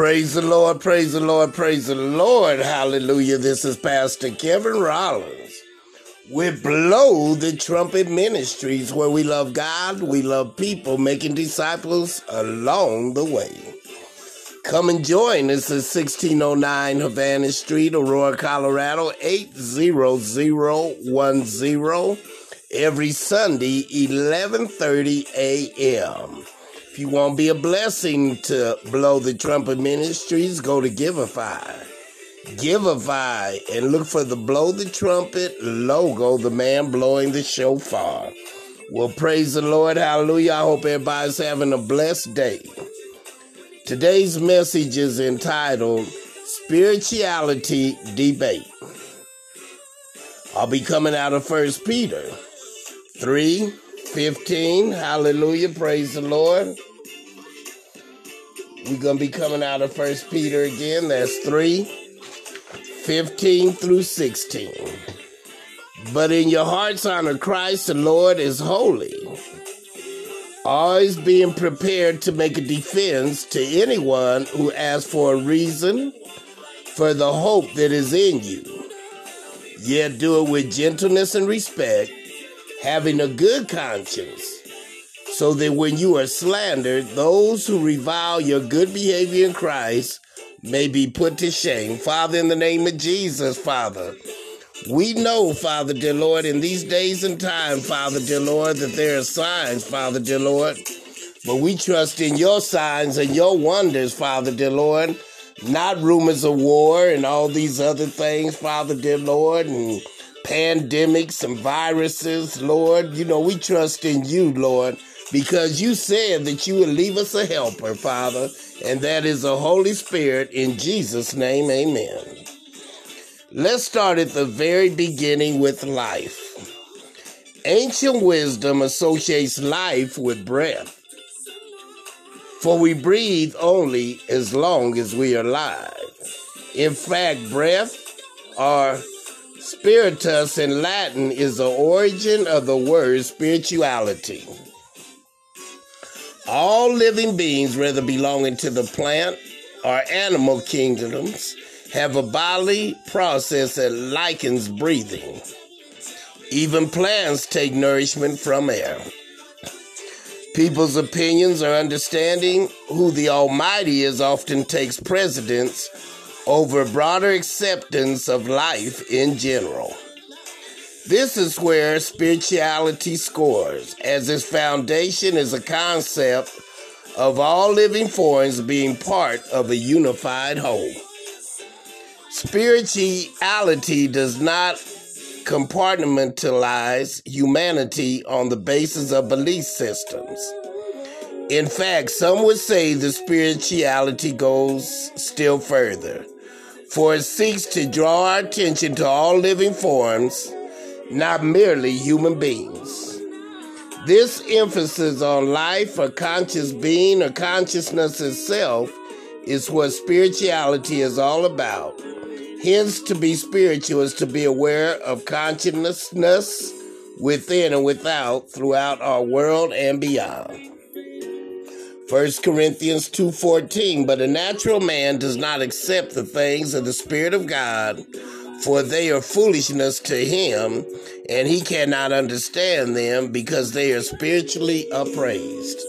Praise the Lord, praise the Lord, praise the Lord. Hallelujah. This is Pastor Kevin Rollins with Blow the Trumpet Ministries, where we love God, we love people, making disciples along the way. Come and join us at 1609 Havana Street, Aurora, Colorado, 80010 every Sunday, 11:30 a.m. If you want to be a blessing to Blow the Trumpet Ministries, go to Givelify. Givelify and look for the Blow the Trumpet logo, the man blowing the shofar. Well, praise the Lord. Hallelujah. I hope everybody's having a blessed day. Today's message is entitled Spirituality Debate. I'll be coming out of First Peter 3 15. Hallelujah. Praise the Lord. We're going to be coming out of First Peter again. That's 3 15 through 16. But in your hearts, honor Christ, the Lord is holy. Always being prepared to make a defense to anyone who asks for a reason for the hope that is in you. Yet do it with gentleness and respect having a good conscience, so that when you are slandered, those who revile your good behavior in Christ may be put to shame. Father, in the name of Jesus, Father, we know, Father, dear Lord, in these days and time, Father, dear Lord, that there are signs, Father, dear Lord. But we trust in your signs and your wonders, Father, dear Lord, not rumors of war and all these other things, Father, dear Lord, and pandemics and viruses, Lord. You know, we trust in you, Lord, because you said that you would leave us a helper, Father, and that is the Holy Spirit. In Jesus' name, amen. Let's start at the very beginning with life. Ancient wisdom associates life with breath. For we breathe only as long as we are alive. In fact, breath or Spiritus in Latin is the origin of the word spirituality. All living beings, whether belonging to the plant or animal kingdoms, have a bodily process that likens breathing. Even plants take nourishment from air. People's opinions or understanding who the Almighty is often takes precedence over broader acceptance of life in general. This is where spirituality scores, as its foundation is a concept of all living forms being part of a unified whole. Spirituality does not compartmentalize humanity on the basis of belief systems. In fact, some would say the spirituality goes still further, for it seeks to draw our attention to all living forms, not merely human beings. This emphasis on life, a conscious being, or consciousness itself is what spirituality is all about. Hence, to be spiritual is to be aware of consciousness within and without throughout our world and beyond. 1 Corinthians 2:14 But a natural man does not accept the things of the spirit of God for they are foolishness to him and he cannot understand them because they are spiritually appraised.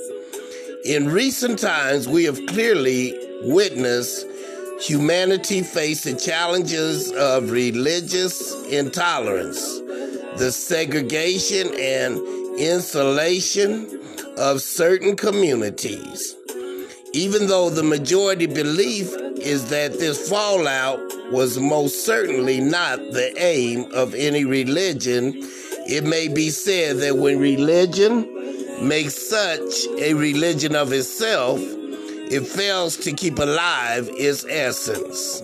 In recent times we have clearly witnessed humanity face the challenges of religious intolerance, the segregation and insulation of certain communities. Even though the majority belief is that this fallout was most certainly not the aim of any religion, it may be said that when religion makes such a religion of itself, it fails to keep alive its essence.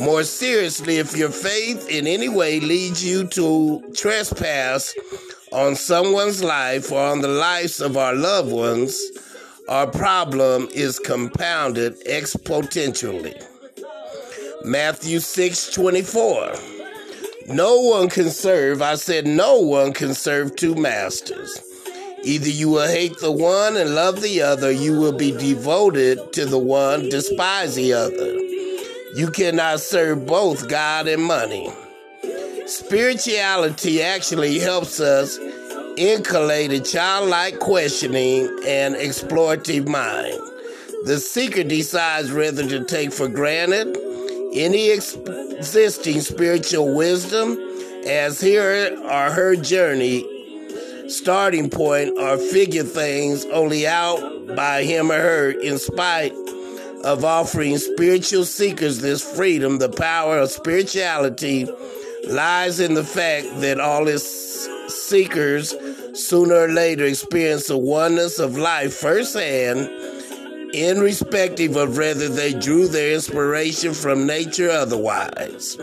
More seriously, if your faith in any way leads you to trespass on someone's life or on the lives of our loved ones, our problem is compounded exponentially. Matthew 6 24. No one can serve, I said, no one can serve two masters. Either you will hate the one and love the other, you will be devoted to the one, despise the other. You cannot serve both God and money. Spirituality actually helps us inculcate a childlike questioning and explorative mind. The seeker decides whether to take for granted any existing spiritual wisdom as here or her journey starting point or figure things only out by him or her in spite of offering spiritual seekers this freedom, the power of spirituality lies in the fact that all its seekers sooner or later experience the oneness of life firsthand, irrespective of whether they drew their inspiration from nature otherwise.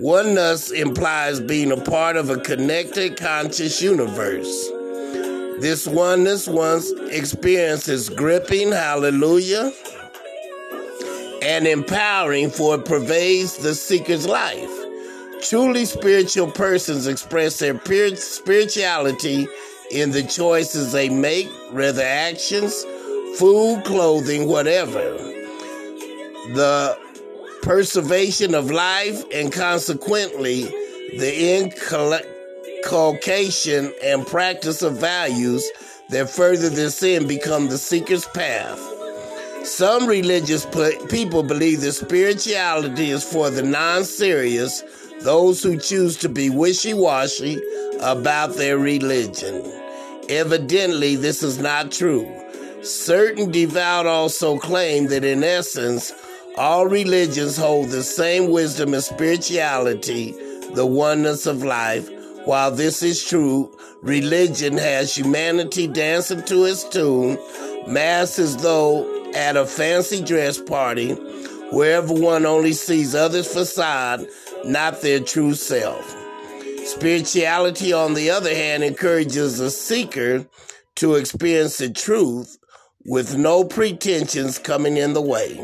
Oneness implies being a part of a connected conscious universe. This oneness once experienced, is gripping, hallelujah, and empowering for it pervades the seeker's life. Truly spiritual persons express their spirituality in the choices they make, whether actions, food, clothing, whatever. The preservation of life, and consequently, the inculcation and practice of values that further this end become the seeker's path. Some religious people believe that spirituality is for the non serious, those who choose to be wishy washy about their religion. Evidently, this is not true. Certain devout also claim that in essence, all religions hold the same wisdom and spirituality, the oneness of life. While this is true, religion has humanity dancing to its tune, mass as though at a fancy dress party, where everyone only sees others' facade, not their true self. Spirituality, on the other hand, encourages the seeker to experience the truth with no pretensions coming in the way.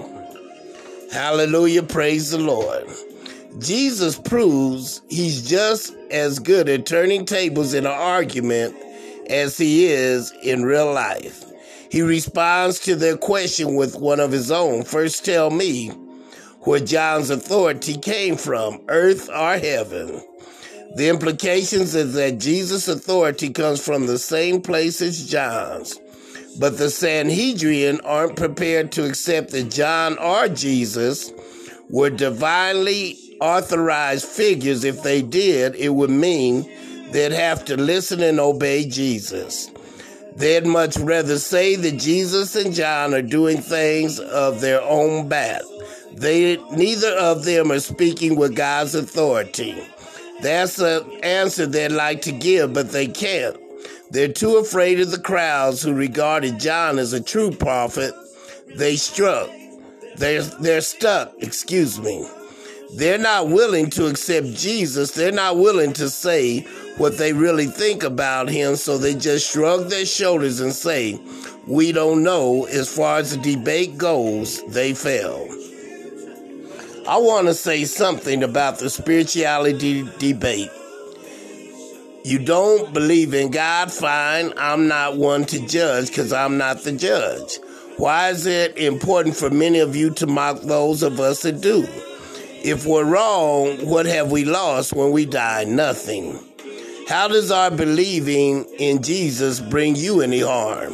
Hallelujah. Praise the Lord. Jesus proves he's just as good at turning tables in an argument as he is in real life. He responds to their question with one of his own. First, tell me where John's authority came from, earth or heaven. The implications is that Jesus' authority comes from the same place as John's. But the Sanhedrin aren't prepared to accept that John or Jesus were divinely authorized figures. If they did, it would mean they'd have to listen and obey Jesus. They'd much rather say that Jesus and John are doing things of their own bat. They neither of them are speaking with God's authority. That's an answer they'd like to give, but they can't. They're too afraid of the crowds who regarded John as a true prophet. They struck. They're, they're stuck, excuse me. They're not willing to accept Jesus. They're not willing to say what they really think about him, so they just shrug their shoulders and say, We don't know. As far as the debate goes, they fail. I want to say something about the spirituality debate. You don't believe in God? Fine. I'm not one to judge because I'm not the judge. Why is it important for many of you to mock those of us that do? If we're wrong, what have we lost when we die? Nothing. How does our believing in Jesus bring you any harm?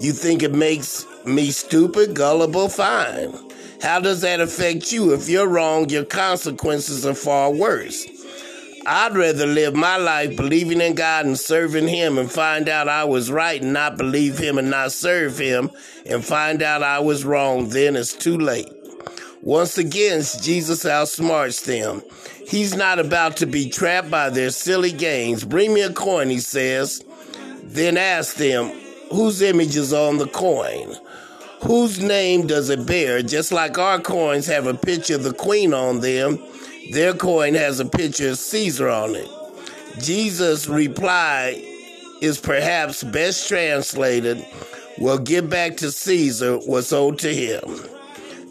You think it makes me stupid, gullible? Fine. How does that affect you? If you're wrong, your consequences are far worse. I'd rather live my life believing in God and serving Him and find out I was right and not believe Him and not serve Him and find out I was wrong. Then it's too late. Once again, Jesus outsmarts them. He's not about to be trapped by their silly games. Bring me a coin, he says. Then ask them, whose image is on the coin? Whose name does it bear? Just like our coins have a picture of the queen on them their coin has a picture of Caesar on it. Jesus' reply is perhaps best translated, Well, give back to Caesar what's owed to him.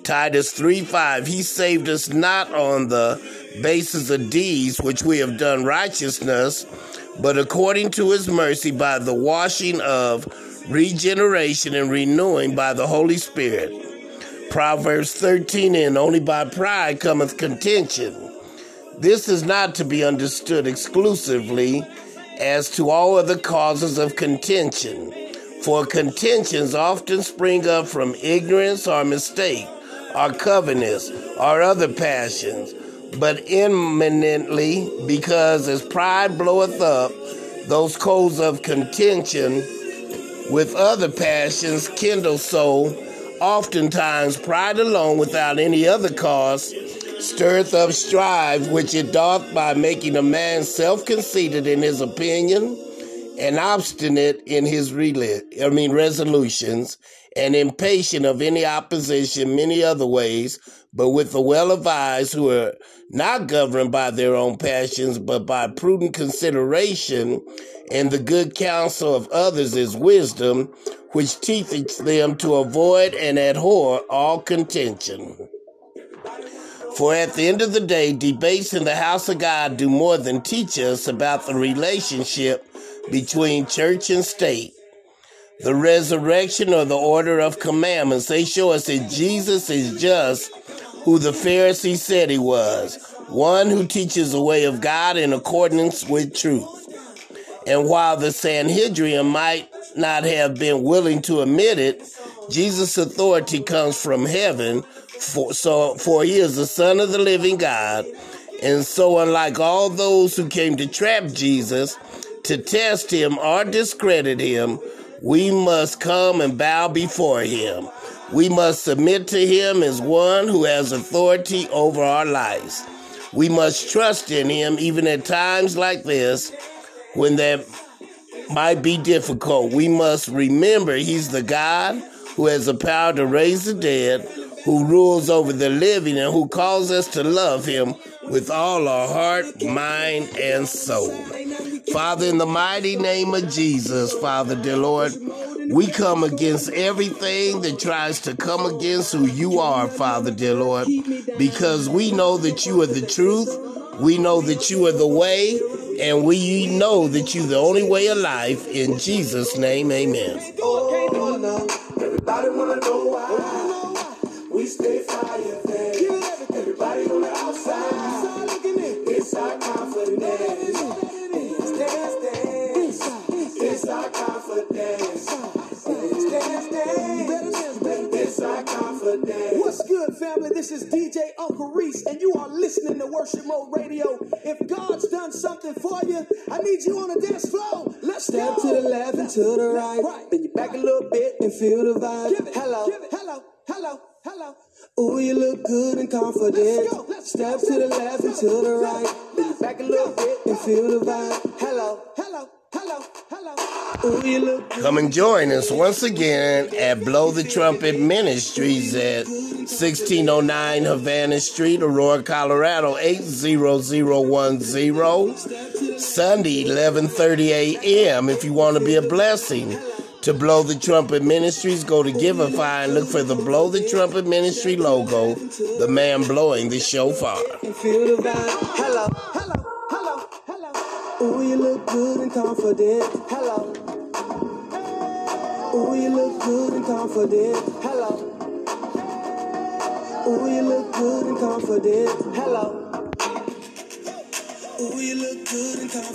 Titus 3 5, He saved us not on the basis of deeds which we have done righteousness, but according to his mercy by the washing of regeneration and renewing by the Holy Spirit. Proverbs 13 and only by pride cometh contention. This is not to be understood exclusively as to all other causes of contention, for contentions often spring up from ignorance or mistake, or covetousness, or other passions, but eminently because as pride bloweth up, those coals of contention with other passions kindle so oftentimes pride alone without any other cause stirreth up strife which it doth by making a man self-conceited in his opinion and obstinate in his rel- I mean resolutions and impatient of any opposition many other ways but with the well advised who are not governed by their own passions but by prudent consideration and the good counsel of others is wisdom, which teaches them to avoid and abhor all contention. For at the end of the day, debates in the house of God do more than teach us about the relationship between church and state. The resurrection or the order of commandments, they show us that Jesus is just who the Pharisees said he was, one who teaches the way of God in accordance with truth. And while the Sanhedrin might not have been willing to admit it, Jesus' authority comes from heaven, for, so, for he is the Son of the living God. And so, unlike all those who came to trap Jesus, to test him or discredit him, we must come and bow before him. We must submit to him as one who has authority over our lives. We must trust in him even at times like this when that might be difficult, we must remember He's the God who has the power to raise the dead, who rules over the living, and who calls us to love Him with all our heart, mind, and soul. Father, in the mighty name of Jesus, Father, dear Lord, we come against everything that tries to come against who you are, Father, dear Lord, because we know that you are the truth. We know that you are the way, and we know that you're the only way of life. In Jesus' name, amen. This is DJ Uncle Reese, and you are listening to Worship Mode Radio. If God's done something for you, I need you on the dance floor. Let's Step go. to the left and to the right. Right. Then you back a little bit and feel the vibe. Give it, hello. give it, hello, hello, hello. Ooh, you look good and confident. Let's go, let's Step go. to the left and to the right. Then you back a little bit and feel the vibe. Hello. Hello, Come and join us once again at Blow the Trumpet Ministries at 1609 Havana Street, Aurora, Colorado 80010. Sunday 11:30 a.m. If you want to be a blessing to Blow the Trumpet Ministries, go to Givelify and look for the Blow the Trumpet Ministry logo, the man blowing the shofar. Hello. Hello, hello, hello. You look good and confident. Ooh, you look good and confident. Hello. Ooh, you look good and confident. Hello. Ooh, you look good and confident.